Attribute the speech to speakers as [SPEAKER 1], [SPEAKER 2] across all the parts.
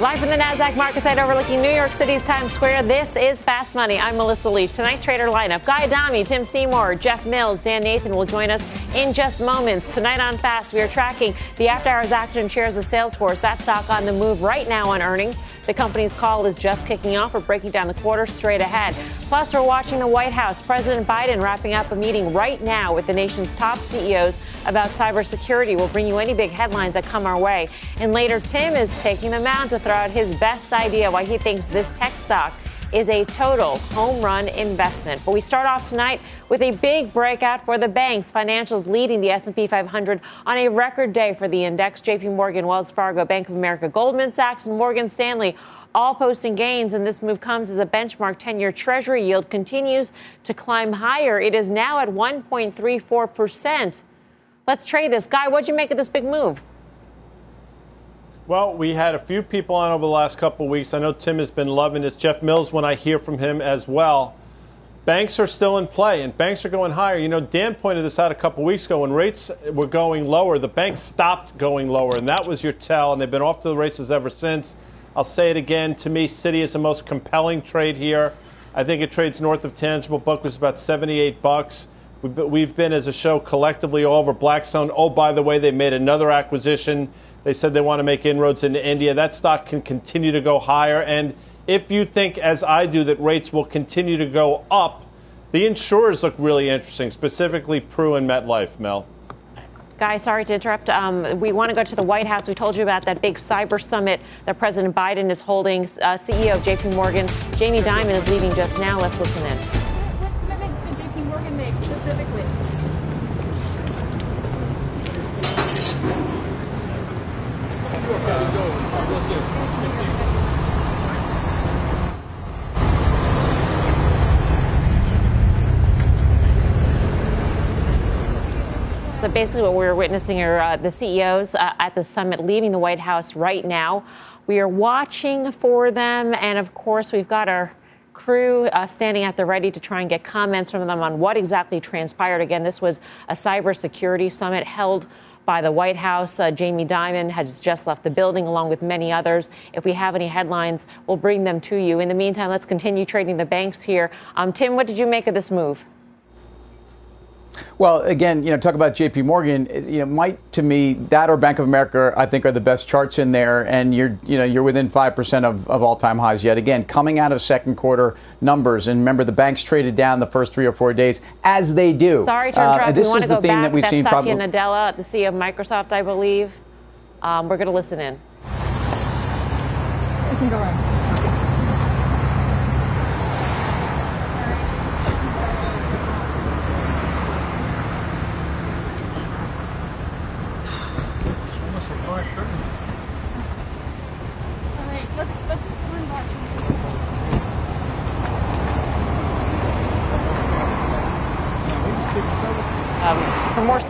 [SPEAKER 1] Live from the NASDAQ market site overlooking New York City's Times Square, this is Fast Money. I'm Melissa Leach. Tonight's trader lineup Guy Adami, Tim Seymour, Jeff Mills, Dan Nathan will join us in just moments. Tonight on Fast, we are tracking the after hours action shares of Salesforce. That stock on the move right now on earnings. The company's call is just kicking off. We're breaking down the quarter straight ahead. Plus, we're watching the White House. President Biden wrapping up a meeting right now with the nation's top CEOs about cybersecurity. We'll bring you any big headlines that come our way. And later, Tim is taking the mound to throw out his best idea why he thinks this tech stock is a total home run investment. But we start off tonight with a big breakout for the banks. Financials leading the S&P 500 on a record day for the index. JP Morgan, Wells Fargo, Bank of America, Goldman Sachs, and Morgan Stanley all posting gains, and this move comes as a benchmark 10 year Treasury yield continues to climb higher. It is now at 1.34%. Let's trade this. Guy, what'd you make of this big move?
[SPEAKER 2] Well, we had a few people on over the last couple of weeks. I know Tim has been loving this. Jeff Mills, when I hear from him as well. Banks are still in play, and banks are going higher. You know, Dan pointed this out a couple weeks ago. When rates were going lower, the banks stopped going lower, and that was your tell, and they've been off to the races ever since. I'll say it again. To me, Citi is the most compelling trade here. I think it trades north of tangible book was about 78 bucks. We've been, as a show, collectively all over Blackstone. Oh, by the way, they made another acquisition. They said they want to make inroads into India. That stock can continue to go higher. And if you think, as I do, that rates will continue to go up, the insurers look really interesting, specifically Pru and MetLife, Mel.
[SPEAKER 1] Guy, sorry to interrupt. Um, we want to go to the White House. We told you about that big cyber summit that President Biden is holding. Uh, CEO of JP Morgan, Jamie Dimon, is leaving just now. Let's listen in. So basically, what we're witnessing are uh, the CEOs uh, at the summit leaving the White House right now. We are watching for them, and of course, we've got our crew uh, standing at the ready to try and get comments from them on what exactly transpired. Again, this was a cybersecurity summit held by the White House. Uh, Jamie Dimon has just left the building along with many others. If we have any headlines, we'll bring them to you. In the meantime, let's continue trading the banks here. Um, Tim, what did you make of this move?
[SPEAKER 3] Well, again, you know, talk about J.P. Morgan. You know, might to me that or Bank of America, I think, are the best charts in there, and you're, you know, you're within five percent of, of all-time highs yet. Again, coming out of second quarter numbers, and remember the banks traded down the first three or four days as they do.
[SPEAKER 1] Sorry to interrupt. Uh, this is the thing back. that we've That's seen. Satya probably- Nadella, the CEO of Microsoft, I believe. Um, we're going to listen in. You can go ahead.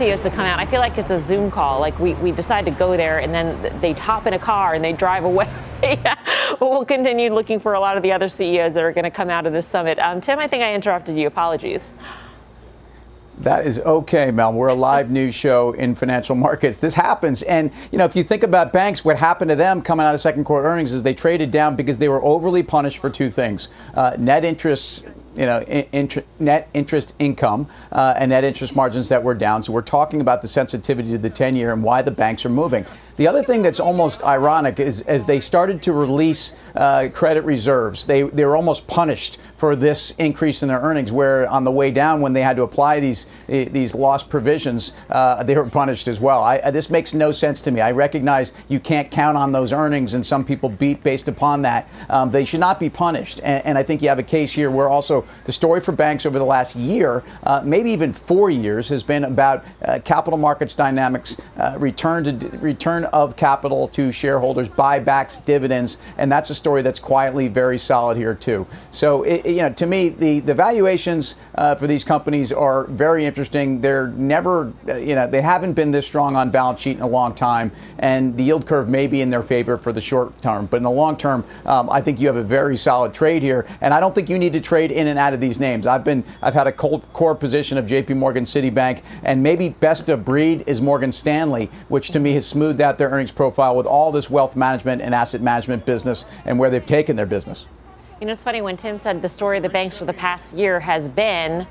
[SPEAKER 1] CEOs to come out. I feel like it's a Zoom call. Like we, we decide to go there and then they hop in a car and they drive away. but we'll continue looking for a lot of the other CEOs that are going to come out of this summit. Um, Tim, I think I interrupted you. Apologies.
[SPEAKER 3] That is okay, Mel. We're a live news show in financial markets. This happens. And, you know, if you think about banks, what happened to them coming out of second quarter earnings is they traded down because they were overly punished for two things uh, net interest you know, in, net interest income uh, and net interest margins that were down. So we're talking about the sensitivity to the 10 year and why the banks are moving. The other thing that's almost ironic is as they started to release uh, credit reserves, they, they were almost punished for this increase in their earnings, where on the way down, when they had to apply these, these loss provisions, uh, they were punished as well. I, this makes no sense to me. I recognize you can't count on those earnings, and some people beat based upon that. Um, they should not be punished. And, and, I think you have a case here where also the story for banks over the last year, uh, maybe even four years, has been about uh, capital markets dynamics, uh, return to return of capital to shareholders, buybacks, dividends, and that's a story that's quietly very solid here too. So, it, you know, to me, the the valuations uh, for these companies are very interesting. They're never, uh, you know, they haven't been this strong on balance sheet in a long time, and the yield curve may be in their favor for the short term, but in the long term, um, I think you have a very solid trade here, and I don't think you need to trade in and out of these names. I've been, I've had a core position of J.P. Morgan, Citibank, and maybe best of breed is Morgan Stanley, which to me has smoothed out their earnings profile with all this wealth management and asset management business and where they've taken their business.
[SPEAKER 1] You know, it's funny when Tim said the story of the banks for the past year has been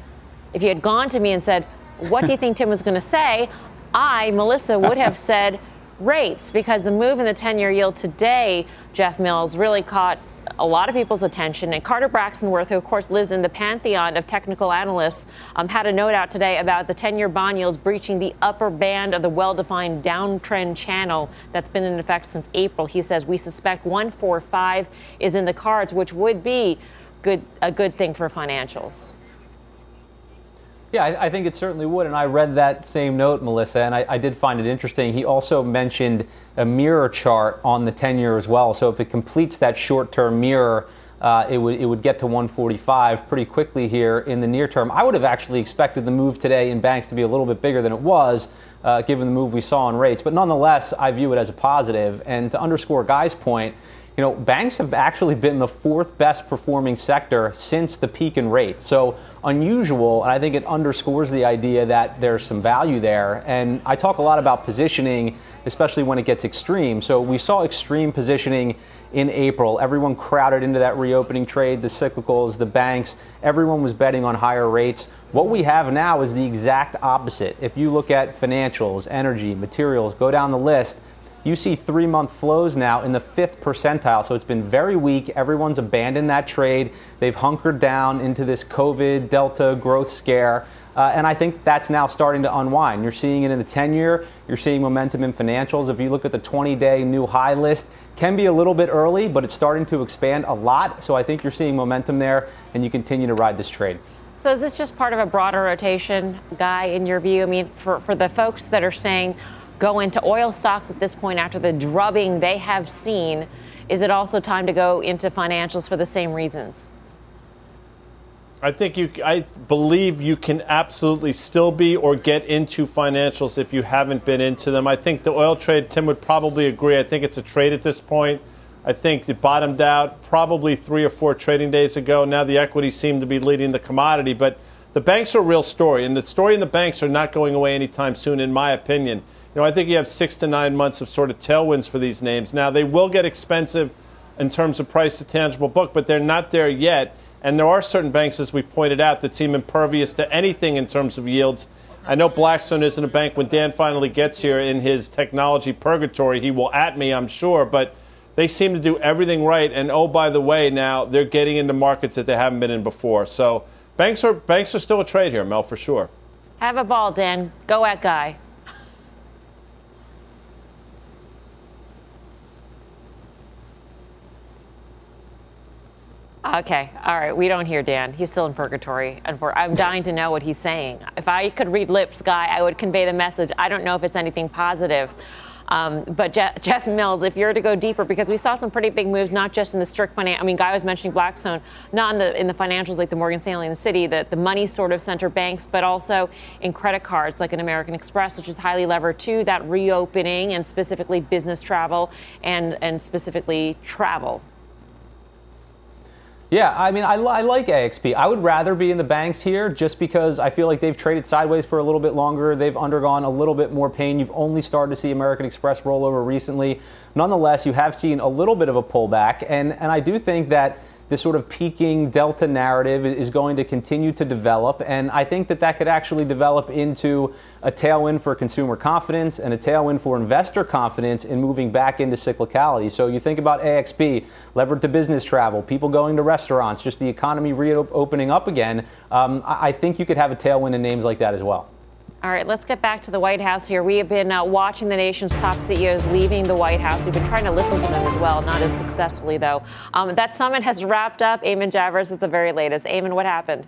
[SPEAKER 1] if you had gone to me and said, What do you think Tim was going to say? I, Melissa, would have said rates because the move in the 10 year yield today, Jeff Mills, really caught a lot of people's attention. And Carter Braxton Worth, who of course lives in the pantheon of technical analysts, um, had a note out today about the 10 year bond yields breaching the upper band of the well defined downtrend channel that's been in effect since April. He says, We suspect 145 is in the cards, which would be good, a good thing for financials.
[SPEAKER 4] Yeah, I, I, think it certainly would. And I read that same note, Melissa, and I, I, did find it interesting. He also mentioned a mirror chart on the 10 year as well. So if it completes that short term mirror, uh, it, would, it would get to 145 pretty quickly here in the near term. I would have actually expected the move today in banks to be a little bit bigger than it was, uh, given the move we saw in rates. But nonetheless, I view it as a positive. And to underscore Guy's point, you know, banks have actually been the fourth best performing sector since the peak in rates. So unusual, and I think it underscores the idea that there's some value there. And I talk a lot about positioning, especially when it gets extreme. So we saw extreme positioning in April. Everyone crowded into that reopening trade, the cyclicals, the banks. Everyone was betting on higher rates. What we have now is the exact opposite. If you look at financials, energy, materials, go down the list you see three month flows now in the fifth percentile. So it's been very weak. Everyone's abandoned that trade. They've hunkered down into this COVID Delta growth scare. Uh, and I think that's now starting to unwind. You're seeing it in the 10 year, you're seeing momentum in financials. If you look at the 20 day new high list, can be a little bit early, but it's starting to expand a lot. So I think you're seeing momentum there, and you continue to ride this trade.
[SPEAKER 1] So is this just part of a broader rotation, Guy, in your view? I mean, for, for the folks that are saying, go into oil stocks at this point after the drubbing they have seen? Is it also time to go into financials for the same reasons?
[SPEAKER 2] I think you, I believe you can absolutely still be or get into financials if you haven't been into them. I think the oil trade, Tim would probably agree. I think it's a trade at this point. I think it bottomed out probably three or four trading days ago. Now the equities seem to be leading the commodity, but the banks are a real story, and the story in the banks are not going away anytime soon, in my opinion you know, I think you have six to nine months of sort of tailwinds for these names. Now, they will get expensive in terms of price to tangible book, but they're not there yet. And there are certain banks, as we pointed out, that seem impervious to anything in terms of yields. I know Blackstone isn't a bank. When Dan finally gets here in his technology purgatory, he will at me, I'm sure. But they seem to do everything right. And oh, by the way, now they're getting into markets that they haven't been in before. So banks are banks are still a trade here, Mel, for sure.
[SPEAKER 1] Have a ball, Dan. Go at Guy. Okay, all right. We don't hear Dan. He's still in purgatory. I'm dying to know what he's saying. If I could read lips, Guy, I would convey the message. I don't know if it's anything positive. Um, but Jeff, Jeff, Mills, if you're to go deeper, because we saw some pretty big moves, not just in the strict finance. I mean, Guy was mentioning Blackstone, not in the in the financials like the Morgan Stanley and the Citi, the, the money sort of center banks, but also in credit cards like an American Express, which is highly levered to that reopening and specifically business travel and and specifically travel.
[SPEAKER 4] Yeah, I mean, I, I, like AXP. I would rather be in the banks here just because I feel like they've traded sideways for a little bit longer. They've undergone a little bit more pain. You've only started to see American Express rollover recently. Nonetheless, you have seen a little bit of a pullback, and, and I do think that this sort of peaking delta narrative is going to continue to develop. And I think that that could actually develop into a tailwind for consumer confidence and a tailwind for investor confidence in moving back into cyclicality. So you think about AXP, levered to business travel, people going to restaurants, just the economy reopening up again. Um, I think you could have a tailwind in names like that as well.
[SPEAKER 1] All right, let's get back to the White House here. We have been uh, watching the nation's top CEOs leaving the White House. We've been trying to listen to them as well, not as successfully, though. Um, that summit has wrapped up. Eamon Javers is the very latest. Eamon, what happened?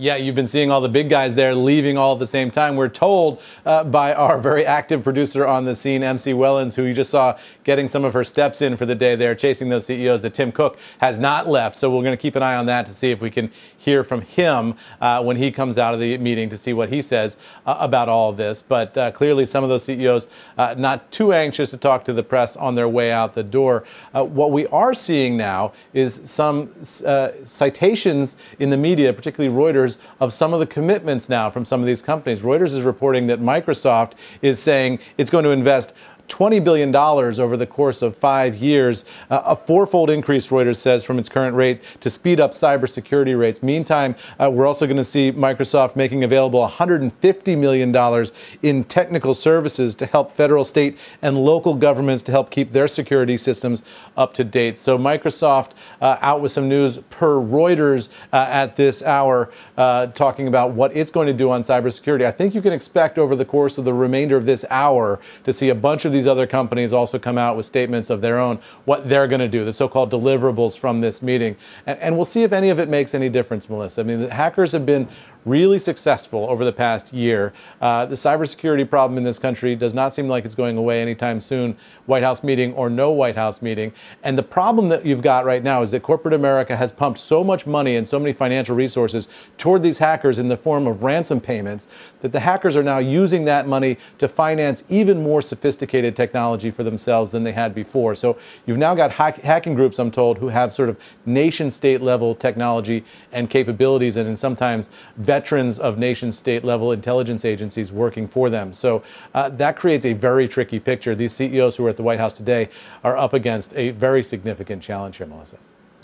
[SPEAKER 5] Yeah, you've been seeing all the big guys there leaving all at the same time. We're told uh, by our very active producer on the scene, MC Wellons, who you just saw getting some of her steps in for the day there, chasing those CEOs, that Tim Cook has not left. So we're going to keep an eye on that to see if we can hear from him uh, when he comes out of the meeting to see what he says uh, about all of this. But uh, clearly, some of those CEOs uh, not too anxious to talk to the press on their way out the door. Uh, what we are seeing now is some citations in the media, particularly Reuters of some of the commitments now from some of these companies. Reuters is reporting that Microsoft is saying it's going to invest $20 billion over the course of five years, uh, a fourfold increase, Reuters says, from its current rate to speed up cybersecurity rates. Meantime, uh, we're also going to see Microsoft making available $150 million in technical services to help federal, state, and local governments to help keep their security systems up to date. So, Microsoft uh, out with some news per Reuters uh, at this hour, uh, talking about what it's going to do on cybersecurity. I think you can expect over the course of the remainder of this hour to see a bunch of these these other companies also come out with statements of their own, what they're going to do, the so called deliverables from this meeting. And, and, we'll see if any of it makes any difference, Melissa. I mean, the hackers have been really successful over the past year. Uh, the cybersecurity problem in this country does not seem like it's going away anytime soon, White House meeting or no White House meeting. And the problem that you've got right now is that corporate America has pumped so much money and so many financial resources toward these hackers in the form of ransom payments that the hackers are now using that money to finance even more sophisticated technology for themselves than they had before. So you've now got hack- hacking groups, I'm told, who have sort of nation state level technology and capabilities and, and sometimes veterans of nation state level intelligence agencies working for them. So uh, that creates a very tricky picture. These CEOs who are at the White House today are up against a very significant challenge here, Melissa.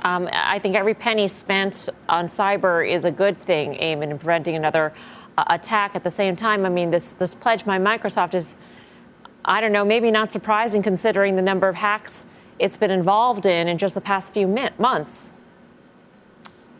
[SPEAKER 1] Um, I think every penny spent on cyber is a good thing, Eamon, in preventing another uh, attack. At the same time, I mean, this, this pledge by Microsoft is, I don't know, maybe not surprising considering the number of hacks it's been involved in in just the past few months.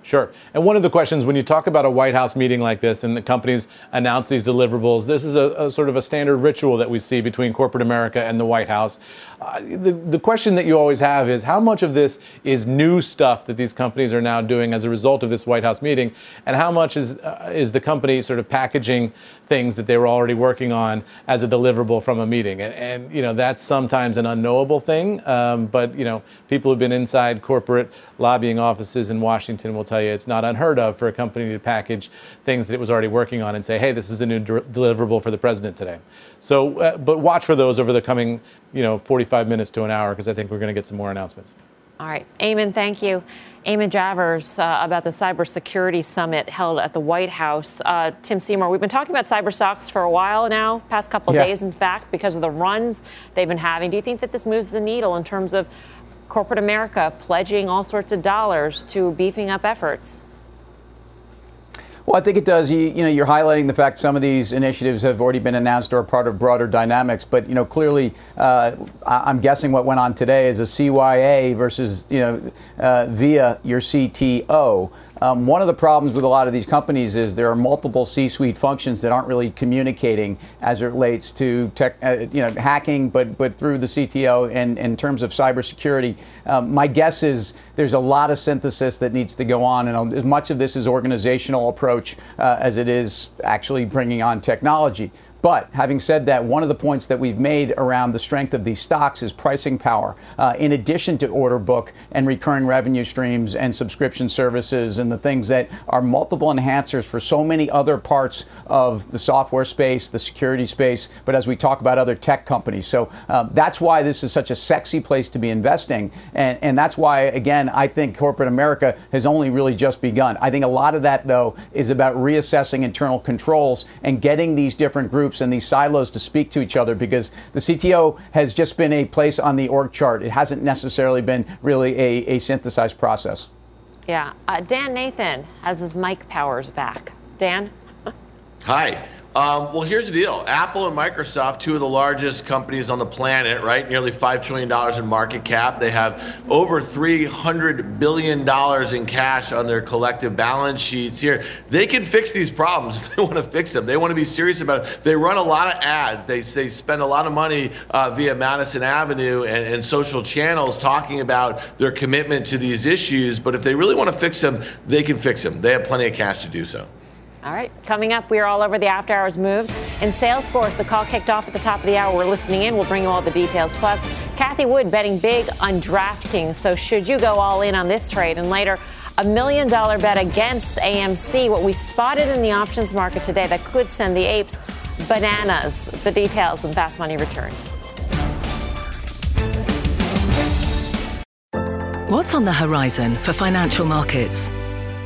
[SPEAKER 5] Sure. And one of the questions when you talk about a White House meeting like this and the companies announce these deliverables, this is a, a sort of a standard ritual that we see between corporate America and the White House. Uh, the, the question that you always have is how much of this is new stuff that these companies are now doing as a result of this White House meeting, and how much is, uh, is the company sort of packaging things that they were already working on as a deliverable from a meeting. And, and you know, that's sometimes an unknowable thing. Um, but, you know, people who've been inside corporate lobbying offices in Washington will tell you it's not unheard of for a company to package things that it was already working on and say, hey, this is a new de- deliverable for the president today. So, uh, but watch for those over the coming, you know, 45 minutes to an hour because I think we're going to get some more announcements.
[SPEAKER 1] All right. Eamon, thank you. Eamon Javers uh, about the cybersecurity summit held at the White House. Uh, Tim Seymour, we've been talking about cyber stocks for a while now, past couple of yeah. days, in fact, because of the runs they've been having. Do you think that this moves the needle in terms of corporate America pledging all sorts of dollars to beefing up efforts?
[SPEAKER 3] Well, I think it does. You, you, know, you're highlighting the fact some of these initiatives have already been announced or are part of broader dynamics. But you know, clearly, uh, I'm guessing what went on today is a CYA versus you know uh, via your CTO. Um, one of the problems with a lot of these companies is there are multiple C-suite functions that aren't really communicating as it relates to tech, uh, you know, hacking, but but through the CTO and in terms of cybersecurity. Um, my guess is there's a lot of synthesis that needs to go on, and as much of this is organizational approach uh, as it is actually bringing on technology. But having said that, one of the points that we've made around the strength of these stocks is pricing power. Uh, in addition to order book and recurring revenue streams and subscription services and the things that are multiple enhancers for so many other parts of the software space, the security space, but as we talk about other tech companies. So uh, that's why this is such a sexy place to be investing. And, and that's why, again, I think corporate America has only really just begun. I think a lot of that, though, is about reassessing internal controls and getting these different groups groups and these silos to speak to each other because the CTO has just been a place on the org chart. It hasn't necessarily been really a, a synthesized process.
[SPEAKER 1] Yeah. Uh, Dan Nathan has his mic powers back. Dan?
[SPEAKER 6] Hi. Um, well, here's the deal Apple and Microsoft, two of the largest companies on the planet, right? Nearly $5 trillion in market cap. They have over $300 billion in cash on their collective balance sheets here. They can fix these problems. They want to fix them. They want to be serious about it. They run a lot of ads. They, they spend a lot of money uh, via Madison Avenue and, and social channels talking about their commitment to these issues. But if they really want to fix them, they can fix them. They have plenty of cash to do so.
[SPEAKER 1] All right, coming up, we are all over the after hours moves. In Salesforce, the call kicked off at the top of the hour. We're listening in. We'll bring you all the details. Plus, Cathie Wood betting big on DraftKings. So, should you go all in on this trade? And later, a million dollar bet against AMC, what we spotted in the options market today that could send the apes bananas. The details and Fast Money returns.
[SPEAKER 7] What's on the horizon for financial markets?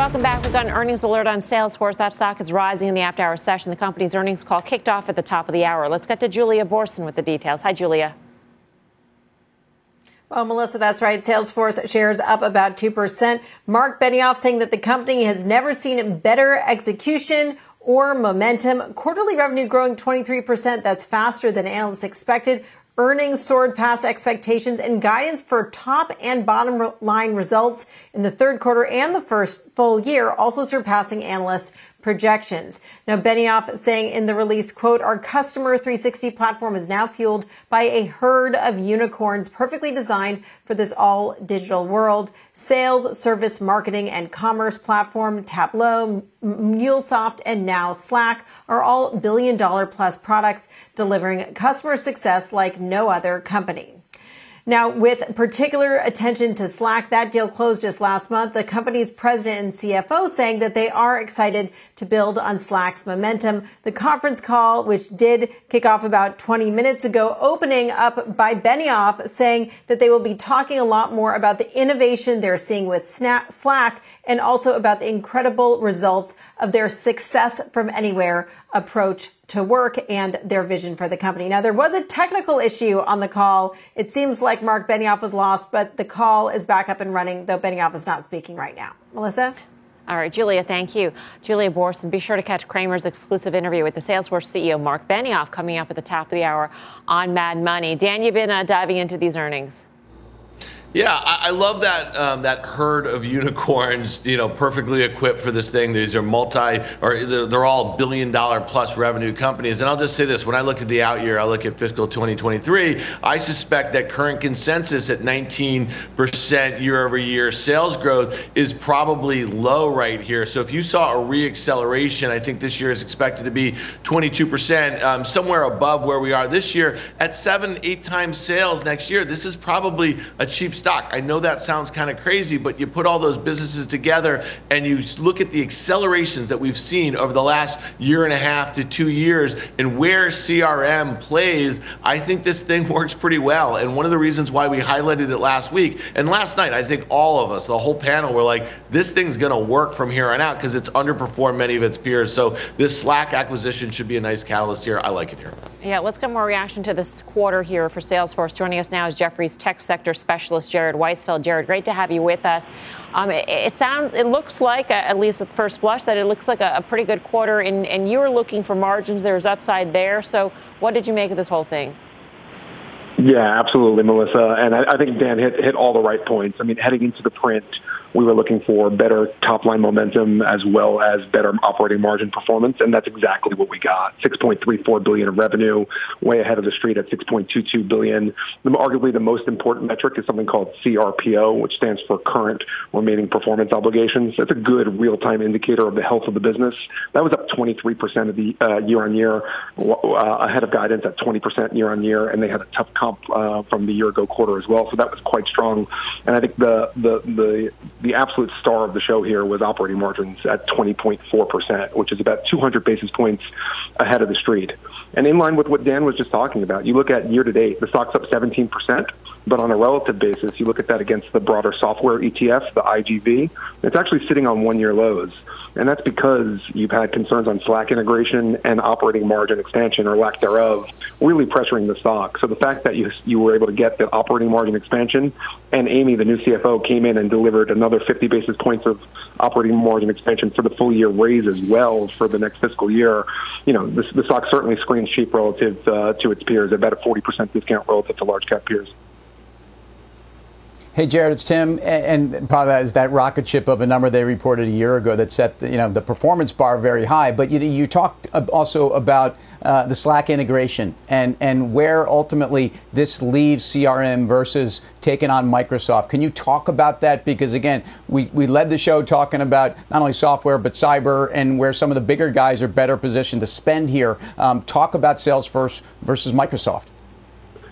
[SPEAKER 1] Welcome back. We've got an earnings alert on Salesforce. That stock is rising in the after hour session. The company's earnings call kicked off at the top of the hour. Let's get to Julia Boorstin with the details. Hi, Julia.
[SPEAKER 8] Well, Melissa, that's right. Salesforce shares up about 2%. Mark Benioff saying that the company has never seen better execution or momentum. Quarterly revenue growing 23%. That's faster than analysts expected. Earnings soared past expectations and guidance for top and bottom line results in the third quarter and the first full year, also surpassing analysts' projections. Now, Benioff saying in the release, quote, our customer 360 platform is now fueled by a herd of unicorns perfectly designed for this all digital world. Sales, service, marketing, and commerce platform, Tableau, MuleSoft, and now Slack are all billion dollar plus products delivering customer success like no other company. Now, with particular attention to Slack, that deal closed just last month. The company's president and CFO saying that they are excited to build on Slack's momentum. The conference call, which did kick off about 20 minutes ago, opening up by Benioff saying that they will be talking a lot more about the innovation they're seeing with Slack and also about the incredible results of their success from anywhere approach to work and their vision for the company. Now, there was a technical issue on the call. It seems like Mark Benioff was lost, but the call is back up and running, though Benioff is not speaking right now. Melissa?
[SPEAKER 1] All right, Julia, thank you. Julia Boorstin, be sure to catch Cramer's exclusive interview with the Salesforce CEO, Mark Benioff, coming up at the top of the hour on Mad Money. Dan, you've been uh, diving into these earnings.
[SPEAKER 6] Yeah, I, I love that um, that herd of unicorns. You know, perfectly equipped for this thing. These are multi, or they're, they're all billion dollar plus revenue companies. And I'll just say this: when I look at the out year, I look at fiscal 2023. I suspect that current consensus at 19% year over year sales growth is probably low right here. So if you saw a reacceleration, I think this year is expected to be 22%, um, somewhere above where we are this year at seven, eight times sales next year. This is probably a cheap stock. I know that sounds kind of crazy, but you put all those businesses together and you look at the accelerations that we've seen over the last year and a half to two years and where CRM plays, I think this thing works pretty well. And one of the reasons why we highlighted it last week and last night, I think all of us, the whole panel, were like, this thing's going to work from here on out because it's underperformed many of its peers. So this Slack acquisition should be a nice catalyst here. I like it here.
[SPEAKER 1] Yeah, let's get more reaction to this quarter here for Salesforce. Joining us now is Jefferies tech sector specialist Jared Weisfeld. Jared, great to have you with us. Um, it, it, sounds, it looks like, at least at first blush, that it looks like a, a pretty good quarter, and, and you were looking for margins. There's upside there. So, what did you make of this whole thing?
[SPEAKER 9] Yeah, absolutely, Melissa. And I, I think Dan hit hit all the right points. I mean, heading into the print, we were looking for better top line momentum as well as better operating margin performance, and that's exactly what we got. 6.34 billion of revenue, way ahead of the street at 6.22 billion. Arguably the most important metric is something called CRPO, which stands for current remaining performance obligations. That's a good real-time indicator of the health of the business. That was up 23% of the uh, year on year, uh, ahead of guidance at 20% year on year, and they had a tough comp uh, from the year ago quarter as well. So that was quite strong. And I think the the the the absolute star of the show here was operating margins at 20.4%, which is about 200 basis points ahead of the street. And in line with what Dan was just talking about, you look at year to date, the stock's up 17%, but on a relative basis, you look at that against the broader software ETF, the IGV, it's actually sitting on one year lows. And that's because you've had concerns on Slack integration and operating margin expansion or lack thereof really pressuring the stock. So the fact that you, you were able to get the operating margin expansion and Amy, the new CFO, came in and delivered another 50 basis points of operating margin expansion for the full year raise as well for the next fiscal year, you know, the, the stock certainly screens cheap relative uh, to its peers, about a 40% discount relative to large cap peers.
[SPEAKER 3] Hey, Jared, it's Tim, and part of that is that rocket ship of a number they reported a year ago that set the, you know the performance bar very high. But you you talked also about uh, the Slack integration and and where ultimately this leaves CRM versus taking on Microsoft. Can you talk about that? Because again, we we led the show talking about not only software but cyber and where some of the bigger guys are better positioned to spend here. Um, talk about Salesforce versus Microsoft.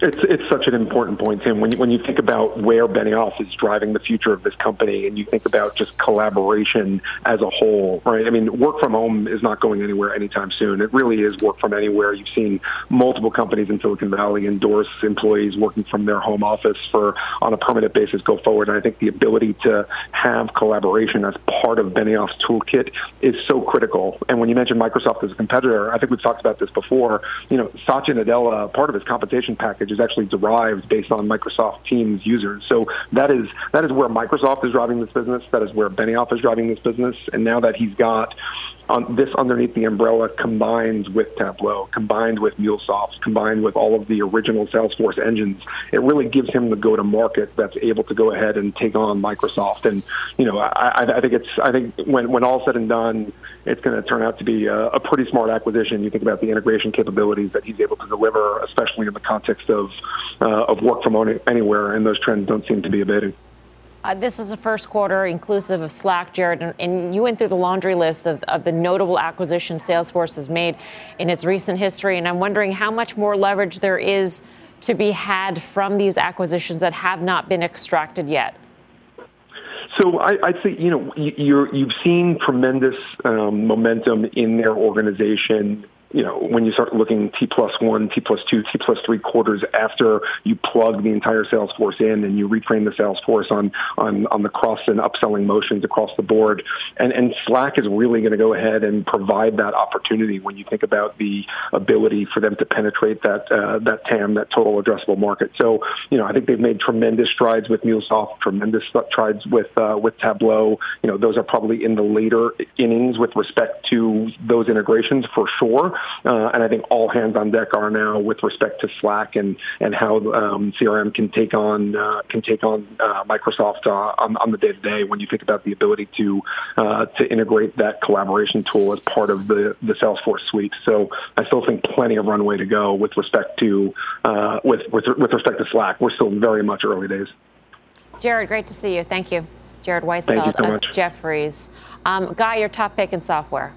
[SPEAKER 9] It's it's such an important point, Tim. When you, when you think about where Benioff is driving the future of this company, and you think about just collaboration as a whole, right? I mean, work from home is not going anywhere anytime soon. It really is work from anywhere. You've seen multiple companies in Silicon Valley endorse employees working from their home office for on a permanent basis go forward. And I think the ability to have collaboration as part of Benioff's toolkit is so critical. And when you mentioned Microsoft as a competitor, I think we've talked about this before. You know, Satya Nadella, part of his compensation package is actually derived based on Microsoft Teams users. So that is that is where Microsoft is driving this business. That is where Benioff is driving this business. And now that he's got on this underneath the umbrella combines with Tableau, combined with MuleSoft, combined with all of the original Salesforce engines, it really gives him the go-to-market that's able to go ahead and take on Microsoft. And you know, I, I think it's I think when when all said and done, it's going to turn out to be a, a pretty smart acquisition. You think about the integration capabilities that he's able to deliver, especially in the context of uh, of work from anywhere, and those trends don't seem to be abating.
[SPEAKER 1] Uh, this is the first quarter inclusive of Slack, Jared, and, and you went through the laundry list of, of, the notable acquisitions Salesforce has made in its recent history. And I'm wondering how much more leverage there is to be had from these acquisitions that have not been extracted yet.
[SPEAKER 9] So I, would say, you know, you have seen tremendous um, momentum in their organization you know, when you start looking T plus one, T plus two, T plus three quarters after you plug the entire sales force in and you retrain the sales force on, on, on the cross and upselling motions across the board. And, and Slack is really going to go ahead and provide that opportunity when you think about the ability for them to penetrate that, uh, that TAM, that total addressable market. So, you know, I think they've made tremendous strides with MuleSoft, tremendous strides with, uh, with Tableau. You know, those are probably in the later innings with respect to those integrations for sure. Uh, and I think all hands on deck are now with respect to Slack and and how um, CRM can take on uh, can take on uh, Microsoft uh, on, on the day to day. When you think about the ability to uh, to integrate that collaboration tool as part of the the Salesforce suite, so I still think plenty of runway to go with respect to uh, with with with respect to Slack. We're still very much early days.
[SPEAKER 1] Jared, great to see you. Thank you. Jared Weisfeld
[SPEAKER 9] so
[SPEAKER 1] of Jefferies. Um, Guy, your top pick in software.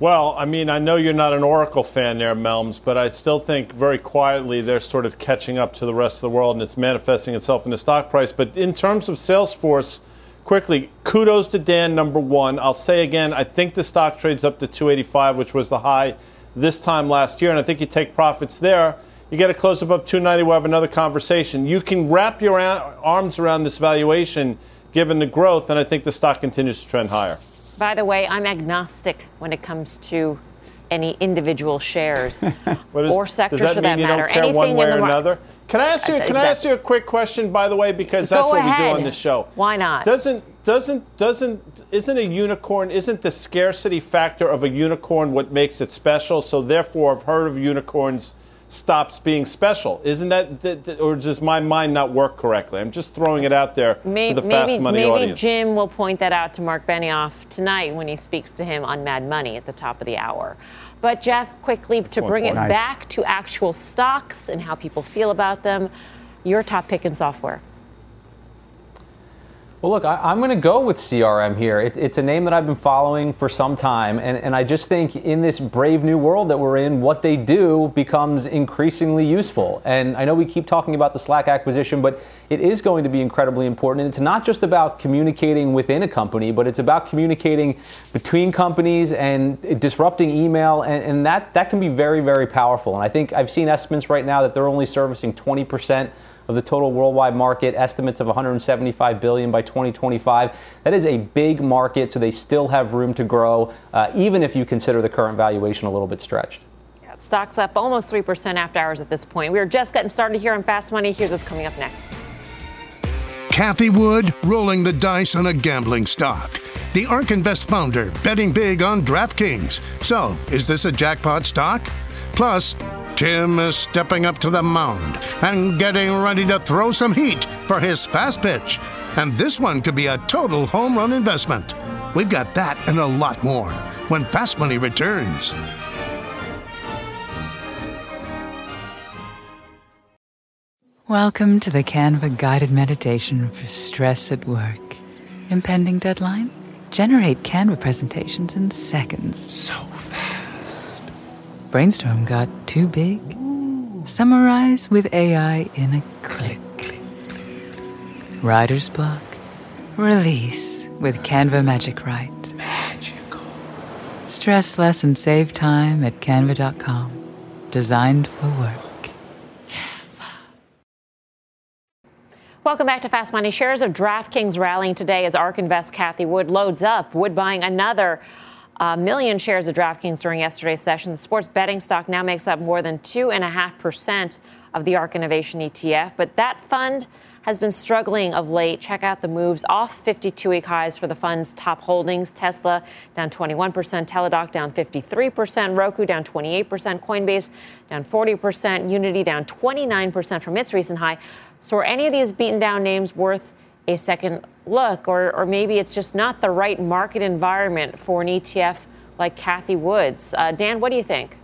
[SPEAKER 2] Well, I mean, I know you're not an Oracle fan there, Melms, but I still think very quietly they're sort of catching up to the rest of the world and it's manifesting itself in the stock price. But in terms of Salesforce, quickly, kudos to Dan, number one. I'll say again, I think the stock trades up to 285, which was the high this time last year, and I think you take profits there. You get a close above 290, we'll have another conversation. You can wrap your arms around this valuation given the growth, and I think the stock continues to trend higher.
[SPEAKER 1] By the way, I'm agnostic when it comes to any individual shares or sectors
[SPEAKER 2] that
[SPEAKER 1] for that matter. Anything
[SPEAKER 2] one way
[SPEAKER 1] in the
[SPEAKER 2] or another. Can I ask you? Uh, can I ask you a quick question, by the way, because that's
[SPEAKER 1] Go
[SPEAKER 2] what
[SPEAKER 1] ahead.
[SPEAKER 2] we do on this show.
[SPEAKER 1] Why not?
[SPEAKER 2] Doesn't doesn't doesn't isn't a unicorn? Isn't the scarcity factor of a unicorn what makes it special? So therefore, I've heard of unicorns stops being special. Isn't that, or does my mind not work correctly? I'm just throwing it out there
[SPEAKER 1] maybe,
[SPEAKER 2] to the fast
[SPEAKER 1] maybe,
[SPEAKER 2] money
[SPEAKER 1] maybe
[SPEAKER 2] audience.
[SPEAKER 1] Jim will point that out to Mark Benioff tonight when he speaks to him on Mad Money at the top of the hour. But Jeff, quickly to bring it
[SPEAKER 3] nice.
[SPEAKER 1] back to actual stocks and how people feel about them, your top pick in software.
[SPEAKER 4] Well, look, I, am going to go with CRM here. It, it's a name that I've been following for some time, and, and I just think in this brave new world that we're in, what they do becomes increasingly useful. And I know we keep talking about the Slack acquisition, but it is going to be incredibly important. And it's not just about communicating within a company, but it's about communicating between companies and disrupting email, and, and that, that can be very, very powerful. And I think I've seen estimates right now that they're only servicing 20 percent of the total worldwide market, estimates of 175 billion by 2025. That is a big market, so they still have room to grow, uh, even if you consider the current valuation a little bit stretched.
[SPEAKER 1] Yeah, stocks up almost 3% after hours at this point. We are just getting started here on Fast Money. Here's what's coming up next.
[SPEAKER 10] Cathie Wood rolling the dice on a gambling stock. The ARK Invest founder betting big on DraftKings. So, is this a jackpot stock? Plus, Tim is stepping up to the mound and getting ready to throw some heat for his fast pitch. And this one could be a total home run investment. We've got that and a lot more when Fast Money returns.
[SPEAKER 11] Welcome to the Canva guided meditation for stress at work. Impending deadline? Generate Canva presentations in seconds.
[SPEAKER 10] So
[SPEAKER 11] Brainstorm got too big? Summarize with AI in a click. click Writer's block? Release with Canva Magic Write.
[SPEAKER 10] Magical.
[SPEAKER 11] Stress less and save time at canva.com. Designed for work.
[SPEAKER 1] Welcome back to Fast Money. Shares of DraftKings rallying today as ARK Invest Cathie Wood loads up. Wood buying another a million shares of DraftKings during yesterday's session. The sports betting stock now makes up more than 2.5% of the ARK Innovation ETF, but that fund has been struggling of late. Check out the moves off 52 week highs for the fund's top holdings Tesla down 21%, Teladoc down 53%, Roku down 28%, Coinbase down 40%, Unity down 29% from its recent high. So, are any of these beaten down names worth a second look, or, or maybe it's just not the right market environment for an ETF like Cathie Woods. Uh, Dan, what do you think?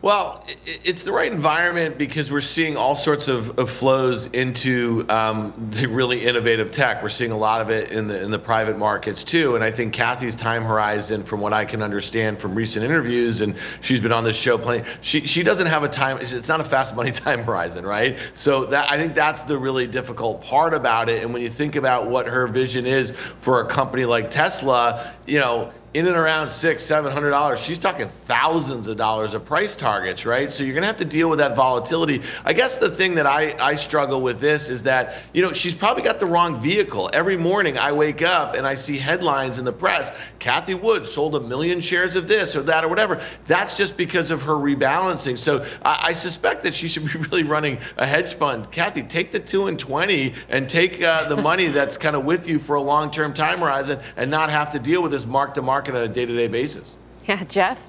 [SPEAKER 6] Well, it's the right environment because we're seeing all sorts of, of flows into um, the really innovative tech. We're seeing a lot of it in the in the private markets too. And I think Cathie's time horizon, from what I can understand from recent interviews, and she's been on this show playing, she she doesn't have a time. It's not a fast money time horizon, right? So that I think that's the really difficult part about it. And when you think about what her vision is for a company like Tesla, you know in and around six, seven hundred dollars. She's talking thousands of dollars of price targets, right? So you're gonna have to deal with that volatility. I guess the thing that I, I struggle with this is that, you know, she's probably got the wrong vehicle. Every morning I wake up and I see headlines in the press, Cathie Wood sold a million shares of this or that or whatever. That's just because of her rebalancing. So I, I suspect that she should be really running a hedge fund. Cathie, take the two and twenty and take uh, the money that's kind of with you for a long-term time horizon and not have to deal with this mark-to-market market on a day to day basis.
[SPEAKER 1] Yeah, Jeff?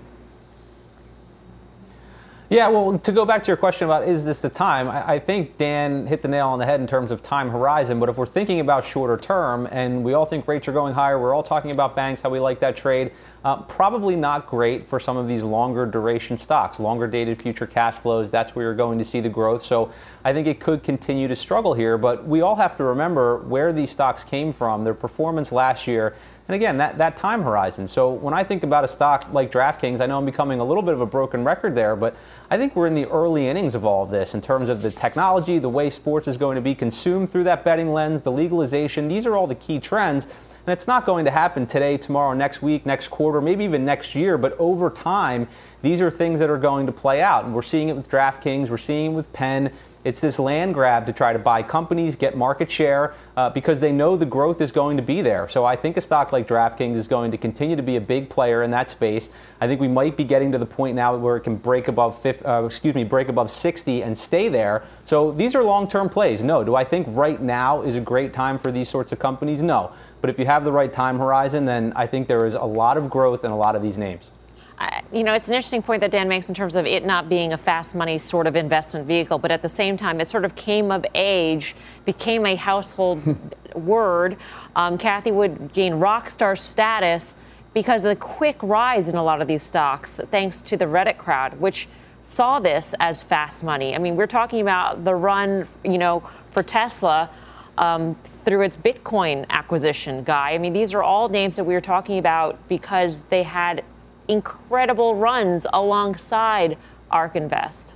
[SPEAKER 4] Yeah, well, to go back to your question about is this the time, I, I, think Dan hit the nail on the head in terms of time horizon. But if we're thinking about shorter term, and we all think rates are going higher, we're all talking about banks, how we like that trade. Uh, probably not great for some of these longer duration stocks, longer dated future cash flows. That's where you're going to see the growth. So I think it could continue to struggle here. But we all have to remember where these stocks came from, their performance last year and again, that, that time horizon. So when I think about a stock like DraftKings, I know I'm becoming a little bit of a broken record there, but I think we're in the early innings of all of this in terms of the technology, the way sports is going to be consumed through that betting lens, the legalization. These are all the key trends. And it's not going to happen today, tomorrow, next week, next quarter, maybe even next year, but over time, these are things that are going to play out. And we're seeing it with DraftKings, we're seeing it with Penn. It's this land grab to try to buy companies, get market share, uh, because they know the growth is going to be there. So I think a stock like DraftKings is going to continue to be a big player in that space. I think we might be getting to the point now where it can break above 50, uh, excuse me, break above 60 and stay there. So these are long-term plays. No, do I think right now is a great time for these sorts of companies? No. But if you have the right time horizon, then I think there is a lot of growth in a lot of these names
[SPEAKER 1] you know, it's an interesting point that Dan makes in terms of it not being a fast money sort of investment vehicle, but at the same time, it sort of came of age, became a household word. Um, Cathie Wood gain rock star status because of the quick rise in a lot of these stocks, thanks to the Reddit crowd, which saw this as fast money. I mean, we're talking about the run, you know, for Tesla. Um, through its Bitcoin acquisition, Guy. I mean, these are all names that we were talking about because they had incredible runs alongside ARK Invest.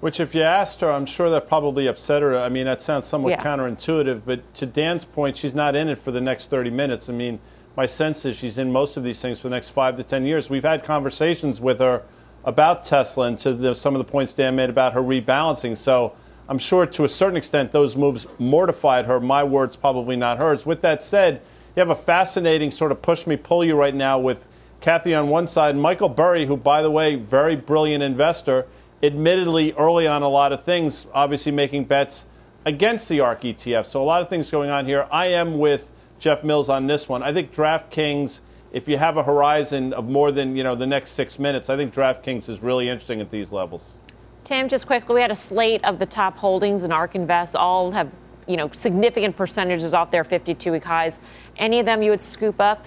[SPEAKER 2] Which, if you asked her, I'm sure that probably upset her. I mean, that sounds somewhat
[SPEAKER 1] Yeah.
[SPEAKER 2] counterintuitive, but to Dan's point, she's not in it for the next 30 minutes. I mean, my sense is she's in most of these things for the next five to 10 years. We've had conversations with her about Tesla and to the, some of the points Dan made about her rebalancing. So I'm sure to a certain extent those moves mortified her. My words, probably not hers. With that said, you have a fascinating sort of push me, pull you right now with Cathie on one side, Michael Burry, who, by the way, very brilliant investor, admittedly early on a lot of things, obviously making bets against the ARK ETF. So a lot of things going on here. I am with Jeff Mills on this one. I think DraftKings, if you have a horizon of more than you know the next six minutes, I think DraftKings is really interesting at these levels.
[SPEAKER 1] Tim, just quickly, we had a slate of the top holdings in ARK Invest. All have, you know, significant percentages off their 52-week highs. Any of them you would scoop up?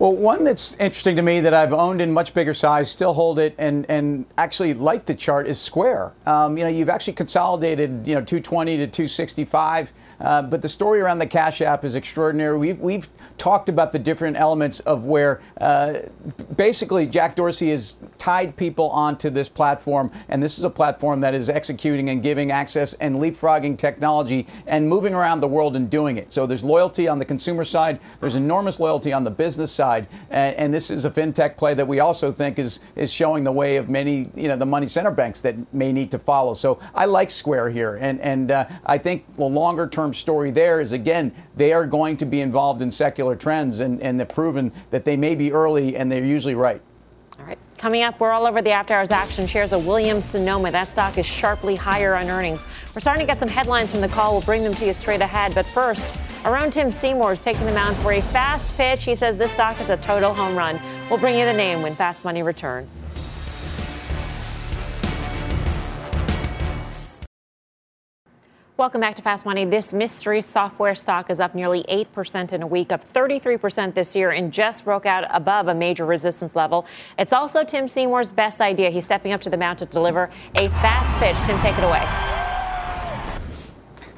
[SPEAKER 3] Well, one that's interesting to me that I've owned in much bigger size, still hold it, and and actually like the chart is Square. Um, you know, you've actually consolidated, you know, 220 to 265, uh, but the story around the Cash App is extraordinary. We've we've talked about the different elements of where uh, basically Jack Dorsey has tied people onto this platform, and this is a platform that is executing and giving access and leapfrogging technology and moving around the world and doing it. So there's loyalty on the consumer side, there's enormous loyalty on the business side, and, and this is a fintech play that we also think is is showing the way of many, you know, the money center banks that may need to follow. So I like Square here, and and uh, I think the longer term story there is again they are going to be involved in secular trends, and and they've proven that they may be early and they're usually right.
[SPEAKER 1] All right. Coming up, we're all over the after hours action. Shares of Williams Sonoma. That stock is sharply higher on earnings. We're starting to get some headlines from the call. We'll bring them to you straight ahead. But first, our own Tim Seymour is taking the mound for a fast pitch. He says this stock is a total home run. We'll bring you the name when Fast Money returns. Welcome back to Fast Money. This mystery software stock is up nearly 8% in a week, up 33% this year, and just broke out above a major resistance level. It's also Tim Seymour's best idea. He's stepping up to the mound to deliver a fast pitch. Tim, take it away.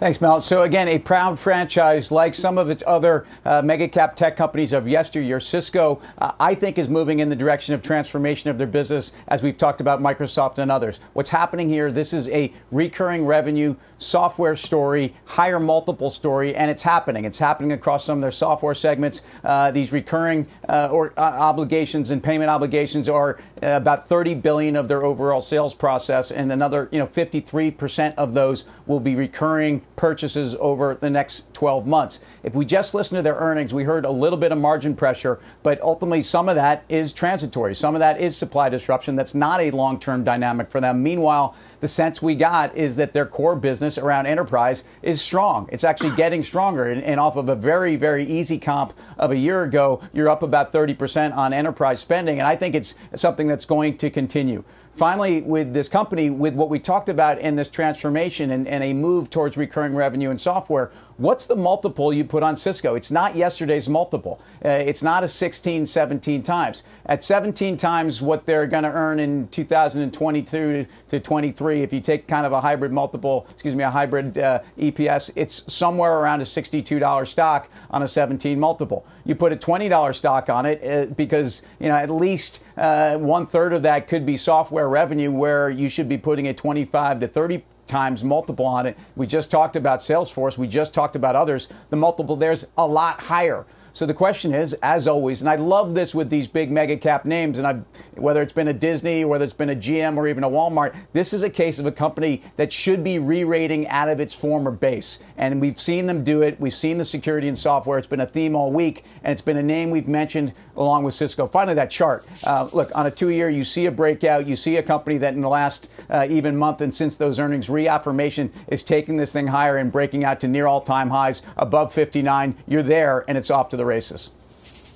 [SPEAKER 3] Thanks, Mel. So again, a proud franchise like some of its other uh, mega cap tech companies of yesteryear. Cisco, uh, I think, is moving in the direction of transformation of their business, as we've talked about Microsoft and others. What's happening here? This is a recurring revenue software story, higher multiple story, and it's happening. It's happening across some of their software segments. Uh, these recurring uh, or uh, obligations and payment obligations are Uh, about 30 billion of their overall sales process, and another, you know, 53% of those will be recurring purchases over the next 12 months. If we just listen to their earnings, we heard a little bit of margin pressure, but ultimately some of that is transitory. Some of that is supply disruption. That's not a long term dynamic for them. Meanwhile, the sense we got is that their core business around enterprise is strong. It's actually getting stronger. And, and off of a very, very easy comp of a year ago, you're up about 30% on enterprise spending. And I think it's something that's going to continue. Finally, with this company, with what we talked about in this transformation and, and, a move towards recurring revenue and software, what's the multiple you put on Cisco? It's not yesterday's multiple. Uh, it's not a 16, 17 times. At 17 times what they're going to earn in 2022 to 23, if you take kind of a hybrid multiple, excuse me, a hybrid uh, EPS, it's somewhere around a $62 stock on a 17 multiple. You put a $20 stock on it uh, because, you know, at least uh, one third of that could be software revenue where you should be putting a 25 to 30 times multiple on it. We just talked about Salesforce. We just talked about others. The multiple there's a lot higher. So the question is, as always, and I love this with these big mega cap names, and I've, whether it's been a Disney, whether it's been a GM, or even a Walmart, this is a case of a company that should be re-rating out of its former base, and we've seen them do it. We've seen the security and software. It's been a theme all week, and it's been a name we've mentioned along with Cisco. Finally, that chart. Uh, look, on a two-year, you see a breakout. You see a company that in the last uh, even month and since those earnings reaffirmation is taking this thing higher and breaking out to near all-time highs above 59. You're there, and it's off to the races.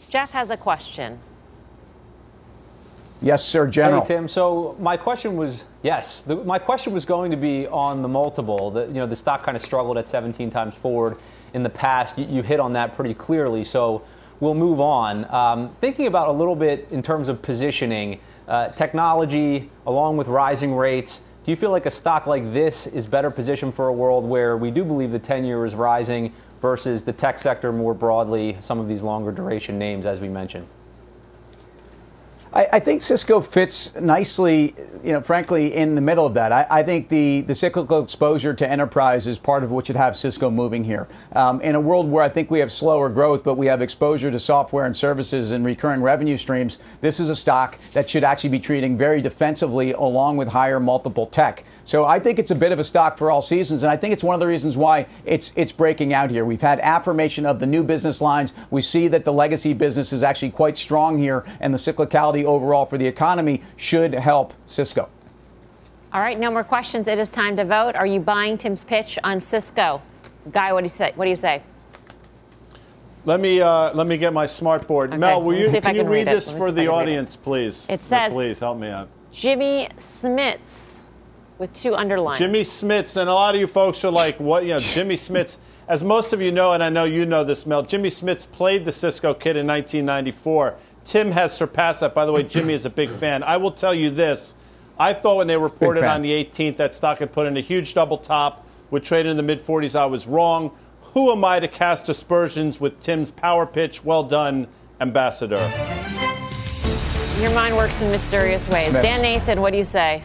[SPEAKER 1] Jeff has a question.
[SPEAKER 3] Yes, sir, General.
[SPEAKER 4] Hey, Tim. So my question was yes. The, my question was going to be on the multiple. The, you know, the stock kind of struggled at 17 times forward in the past. You, you hit on that pretty clearly. So we'll move on. Um, thinking about a little bit in terms of positioning, uh, technology along with rising rates Do you feel like a stock like this is better positioned for a world where we do believe the 10 year is rising versus the tech sector more broadly, some of these longer duration names, as we mentioned?
[SPEAKER 3] I, I, think Cisco fits nicely, you know, frankly, in the middle of that. I, I, think the, the cyclical exposure to enterprise is part of what should have Cisco moving here. Um, in a world where I think we have slower growth, but we have exposure to software and services and recurring revenue streams, this is a stock that should actually be treating very defensively along with higher multiple tech. So I think it's a bit of a stock for all seasons, and I think it's one of the reasons why it's it's breaking out here. We've had affirmation of the new business lines. We see that the legacy business is actually quite strong here, and the cyclicality overall for the economy should help Cisco.
[SPEAKER 1] All right, no more questions. It is time to vote. Are you buying Tim's pitch on Cisco? Guy, what do you say? What do you say?
[SPEAKER 2] Let me uh, let me get my smart board.
[SPEAKER 1] Okay.
[SPEAKER 2] Mel, will you,
[SPEAKER 1] can,
[SPEAKER 2] can you
[SPEAKER 1] read,
[SPEAKER 2] read this for the audience,
[SPEAKER 1] it.
[SPEAKER 2] please?
[SPEAKER 1] It says,
[SPEAKER 2] please help me out.
[SPEAKER 1] Jimmy Smits with two underlines.
[SPEAKER 2] Jimmy Smits, and a lot of you folks are like, what? You know, Jimmy Smits. As most of you know, and I know you know this, Mel, Jimmy Smits played the Cisco Kid in 1994. Tim has surpassed that. By the way, Jimmy is a big fan. I will tell you this. I thought when they reported on the 18th that stock had put in a huge double top, would trade in the mid 40s. I was wrong. Who am I to cast aspersions with Tim's power pitch? Well done, Ambassador.
[SPEAKER 1] Your mind works in mysterious ways. Dan Nathan, what do you say?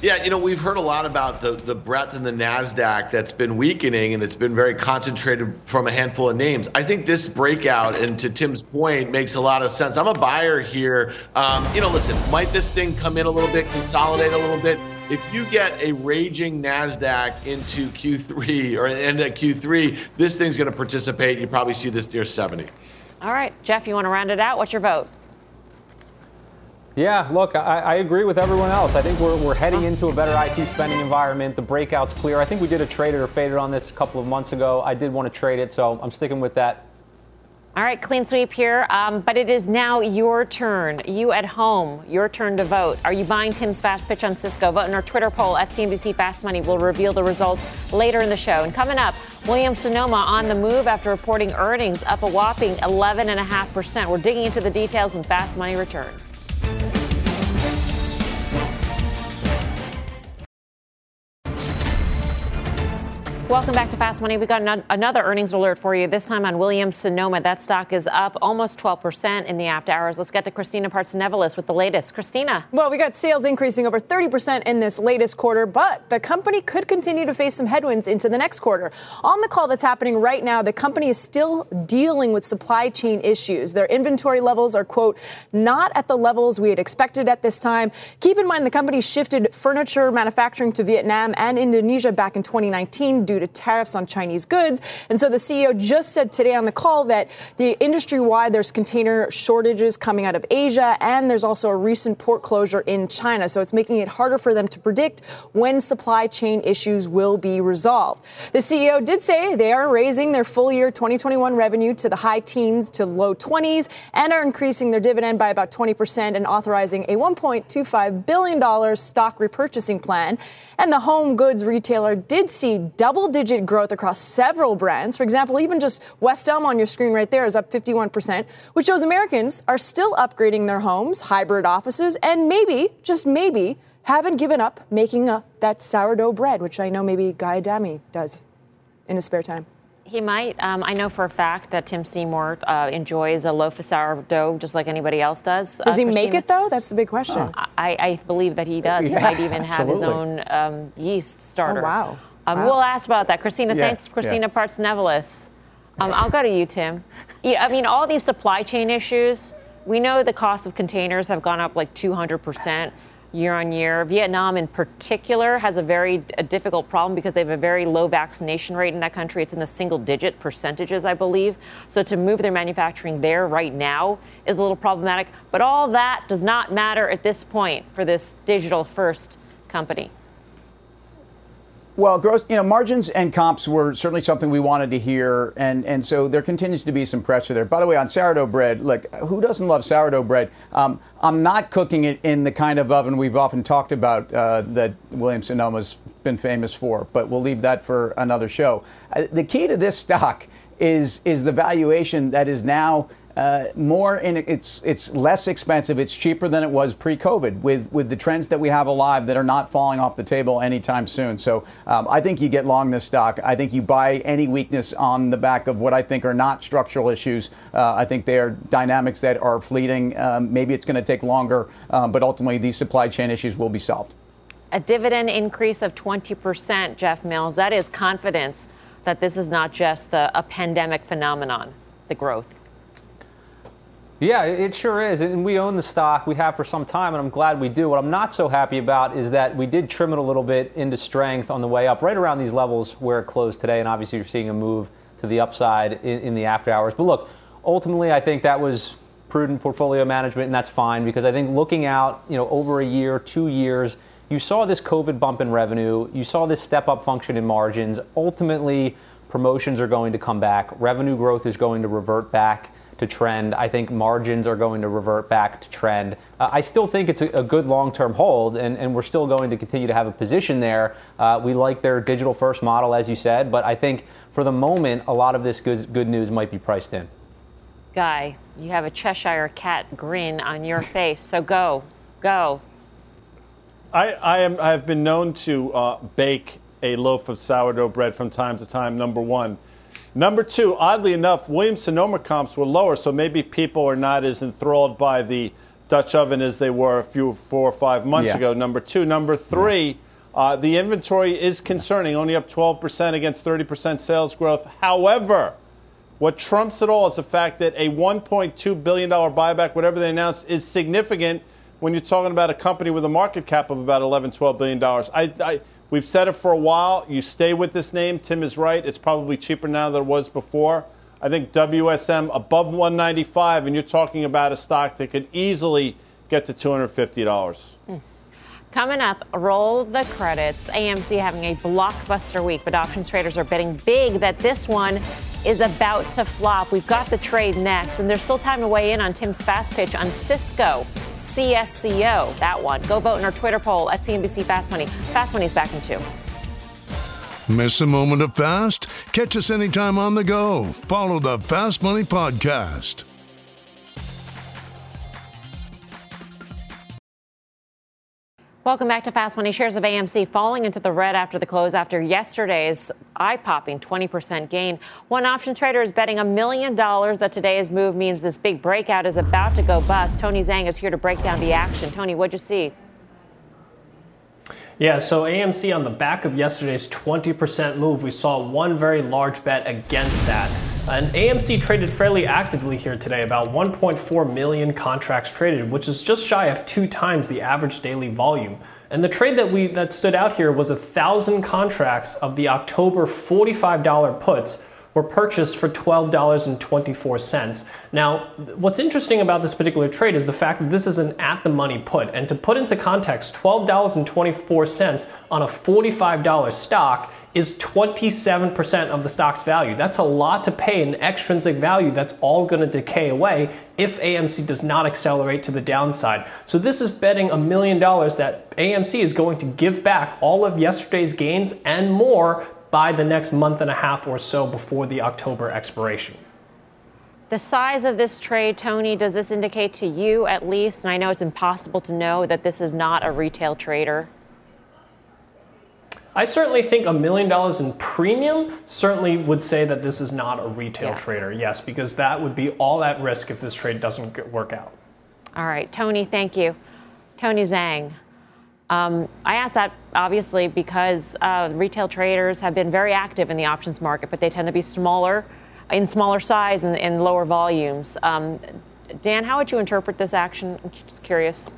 [SPEAKER 6] Yeah, you know, we've heard a lot about the, the breadth in the NASDAQ that's been weakening and it's been very concentrated from a handful of names. I think this breakout, and to Tim's point, makes a lot of sense. I'm a buyer here. Um, you know, listen, might this thing come in a little bit, consolidate a little bit? If you get a raging NASDAQ into Q3 or end at Q3, this thing's going to participate. You probably see this near 70.
[SPEAKER 1] All right, Jeff, you want to round it out? What's your vote?
[SPEAKER 4] Yeah, look, I, I, agree with everyone else. I think we're, we're heading into a better IT spending environment. The breakout's clear. I think we did a trade or faded on this a couple of months ago. I did want to trade it, so I'm sticking with that.
[SPEAKER 1] All right, clean sweep here, um, but it is now your turn. You at home, your turn to vote. Are you buying Tim's fast pitch on Cisco? Vote in our Twitter poll at CNBC Fast Money. We'll reveal the results later in the show. And coming up, Williams Sonoma on the move after reporting earnings up a whopping 11.5%. We're digging into the details when Fast Money returns. Welcome back to Fast Money. We got an- another earnings alert for you. This time on Williams Sonoma. That stock is up almost 12% in the after hours. Let's get to Christina Partsinevelos with the latest. Christina.
[SPEAKER 12] Well, we got sales increasing over 30% in this latest quarter, but the company could continue to face some headwinds into the next quarter. On the call that's happening right now, the company is still dealing with supply chain issues. Their inventory levels are quote not at the levels we had expected at this time. Keep in mind the company shifted furniture manufacturing to Vietnam and Indonesia back in 2019 due due to tariffs on Chinese goods. And so the CEO just said today on the call that the industry wide there's container shortages coming out of Asia, and there's also a recent port closure in China. So it's making it harder for them to predict when supply chain issues will be resolved. The CEO did say they are raising their full year 2021 revenue to the high teens to low 20s and are increasing their dividend by about 20% and authorizing a $1.25 billion stock repurchasing plan. And the home goods retailer did see double digit growth across several brands. For example, even just West Elm on your screen right there is up 51%, which shows Americans are still upgrading their homes, hybrid offices, and maybe, just maybe, haven't given up making a, that sourdough bread, which I know maybe Guy Adami does in his spare time.
[SPEAKER 1] He might. Um, I know for a fact that Tim Seymour uh, enjoys a loaf of sourdough just like anybody else does.
[SPEAKER 12] Does uh, he make it though? That's the big question.
[SPEAKER 1] I, I, believe that he does. Yeah, he might even have his own um, yeast starter.
[SPEAKER 12] Oh, wow.
[SPEAKER 1] Um, wow. We'll ask about that. Christina, yeah, thanks, Christina yeah. Partsinevelos. Um, I'll go to you, Tim. Yeah, I mean, all these supply chain issues, we know the cost of containers have gone up like 200% year on year. Vietnam, in particular, has a very a difficult problem because they have a very low vaccination rate in that country. It's in the single digit percentages, I believe. So to move their manufacturing there right now is a little problematic. But all that does not matter at this point for this digital first company.
[SPEAKER 3] Well, gross, you know, margins and comps were certainly something we wanted to hear, and, and so there continues to be some pressure there. By the way, on sourdough bread, look, who doesn't love sourdough bread? Um, I'm not cooking it in the kind of oven we've often talked about uh, that Williams Sonoma's been famous for, but we'll leave that for another show. Uh, the key to this stock is is the valuation that is now uh, more and it's it's less expensive. It's cheaper than it was pre-COVID with with the trends that we have alive that are not falling off the table anytime soon. So um, I think you get long this stock. I think you buy any weakness on the back of what I think are not structural issues. Uh, I think they are dynamics that are fleeting. Um, maybe it's going to take longer, um, but ultimately these supply chain issues will be solved.
[SPEAKER 1] A dividend increase of 20%, Jeff Mills. That is confidence that this is not just a, a pandemic phenomenon, the growth.
[SPEAKER 4] Yeah, it sure is. And we own the stock. We have for some time, and I'm glad we do. What I'm not so happy about is that we did trim it a little bit into strength on the way up, right around these levels where it closed today. And obviously, you're seeing a move to the upside in, in the after hours. But look, ultimately, I think that was prudent portfolio management, and that's fine because I think looking out, you know, over a year, two years, you saw this COVID bump in revenue, you saw this step up function in margins. Ultimately, promotions are going to come back, revenue growth is going to revert back to trend. I think margins are going to revert back to trend. Uh, I still think it's a, a good long term hold, and, and, we're still going to continue to have a position there. Uh, we like their digital first model, as you said, but I think for the moment, a lot of this good, good news might be priced in.
[SPEAKER 1] Guy, you have a Cheshire cat grin on your face, so go, go.
[SPEAKER 2] I, I, am, I have been known to uh, bake a loaf of sourdough bread from time to time, number one. Number two, oddly enough, Williams Sonoma comps were lower, so maybe people are not as enthralled by the Dutch oven as they were a few four or five months yeah. ago. Number two, number three, uh, the inventory is concerning, only up 12% against 30% sales growth. However, what trumps it all is the fact that a $1.2 billion buyback, whatever they announced, is significant when you're talking about a company with a market cap of about 11, 12 billion dollars. I, I We've said it for a while. You stay with this name. Tim is right. It's probably cheaper now than it was before. I think WSM above 195, and you're talking about a stock that could easily get to $250.
[SPEAKER 1] Hmm. Coming up, roll the credits. AMC having a blockbuster week, but options traders are betting big that this one is about to flop. We've got the trade next, and there's still time to weigh in on Tim's fast pitch on Cisco. CSCO, that one. Go vote in our Twitter poll at CNBC Fast Money. Fast Money's back in two.
[SPEAKER 10] Miss a moment of fast? Catch us anytime on the go. Follow the Fast Money Podcast.
[SPEAKER 1] Welcome back to Fast Money. Shares of AMC falling into the red after the close after yesterday's eye popping 20% gain. One option trader is betting a million dollars that today's move means this big breakout is about to go bust. Tony Zhang is here to break down the action. Tony, what'd you see?
[SPEAKER 13] Yeah, so AMC on the back of yesterday's 20% move, we saw one very large bet against that. And AMC traded fairly actively here today, about 1.4 million contracts traded, which is just shy of two times the average daily volume. And the trade that we that stood out here was a thousand contracts of the October $45 puts were purchased for $12.24. Now, what's interesting about this particular trade is the fact that this is an at the money put. And to put into context, $12.24 on a $45 stock is 27% of the stock's value. That's a lot to pay an extrinsic value that's all going to decay away if AMC does not accelerate to the downside. So this is betting a million dollars that AMC is going to give back all of yesterday's gains and more by the next month and a half or so before the October expiration.
[SPEAKER 1] The size of this trade, Tony, does this indicate to you at least, and I know it's impossible to know, that this is not a retail trader?
[SPEAKER 13] I certainly think a million dollars in premium certainly would say that this is not a retail yeah. trader, yes, because that would be all at risk if this trade doesn't work out.
[SPEAKER 1] All right, Tony, thank you. Tony Zhang. Um, I ask that obviously because uh, retail traders have been very active in the options market, but they tend to be smaller, in smaller size and, and lower volumes. Um, Dan, how would you interpret this action? I'm just curious.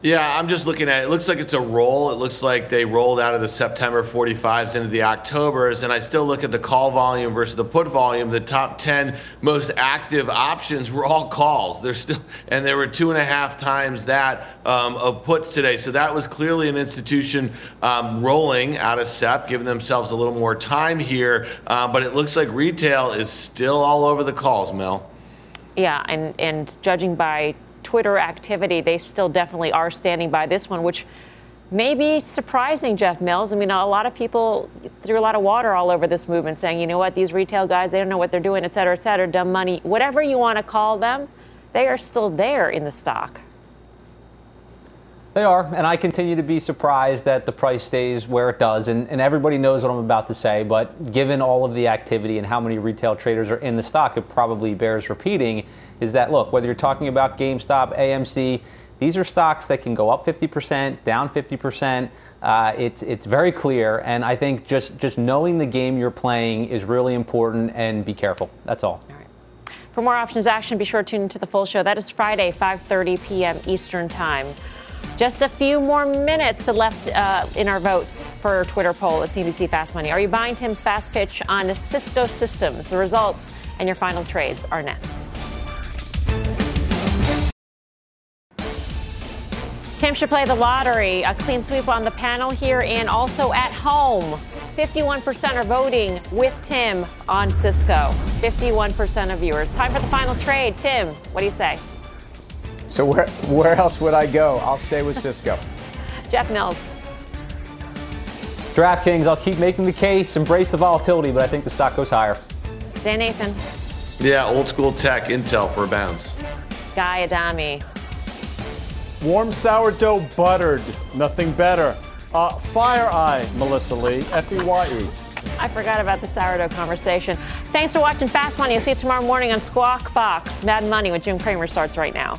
[SPEAKER 6] Yeah, I'm just looking at it. It looks like it's a roll. It looks like they rolled out of the September 45s into the Octobers. And I still look at the call volume versus the put volume. The top 10 most active options were all calls. They're still, and there were two and a half times that um, of puts today. So that was clearly an institution um, rolling out of SEP, giving themselves a little more time here. Uh, but it looks like retail is still all over the calls, Mel.
[SPEAKER 1] Yeah, and, and judging by Twitter activity, they still definitely are standing by this one, which may be surprising Jeff Mills. I mean, a lot of people threw a lot of water all over this movement saying, you know what, these retail guys, they don't know what they're doing, et cetera, et cetera, dumb money, whatever you want to call them, they are still there in the stock.
[SPEAKER 4] They are, and I continue to be surprised that the price stays where it does. And, and, everybody knows what I'm about to say, but given all of the activity and how many retail traders are in the stock, it probably bears repeating is that look, whether you're talking about GameStop, AMC, these are stocks that can go up 50%, down 50%. Uh, it's it's very clear, and I think just just knowing the game you're playing is really important. And be careful. That's all.
[SPEAKER 1] all right. For more options action, be sure to tune into the full show. That is Friday, 5:30 p.m. Eastern Time. Just a few more minutes left uh, in our vote for Twitter poll at CNBC Fast Money. Are you buying Tim's fast pitch on Cisco Systems? The results and your final trades are next. Tim should play the lottery. A clean sweep on the panel here and also at home. 51% are voting with Tim on Cisco. 51% of viewers. Time for the final trade. Tim, what do you say?
[SPEAKER 3] So where where else would I go? I'll stay with Cisco.
[SPEAKER 1] Jeff Mills.
[SPEAKER 4] DraftKings, I'll keep making the case, embrace the volatility, but I think the stock goes higher.
[SPEAKER 1] Dan Nathan.
[SPEAKER 6] Yeah, old school tech, Intel for a bounce.
[SPEAKER 1] Guy Adami.
[SPEAKER 2] Warm sourdough buttered, nothing better. Uh, Fire Eye, Melissa Lee, F-E-Y-E.
[SPEAKER 1] I forgot about the sourdough conversation. Thanks for watching Fast Money. I'll see you tomorrow morning on Squawk Box. Mad Money with Jim Cramer starts right now.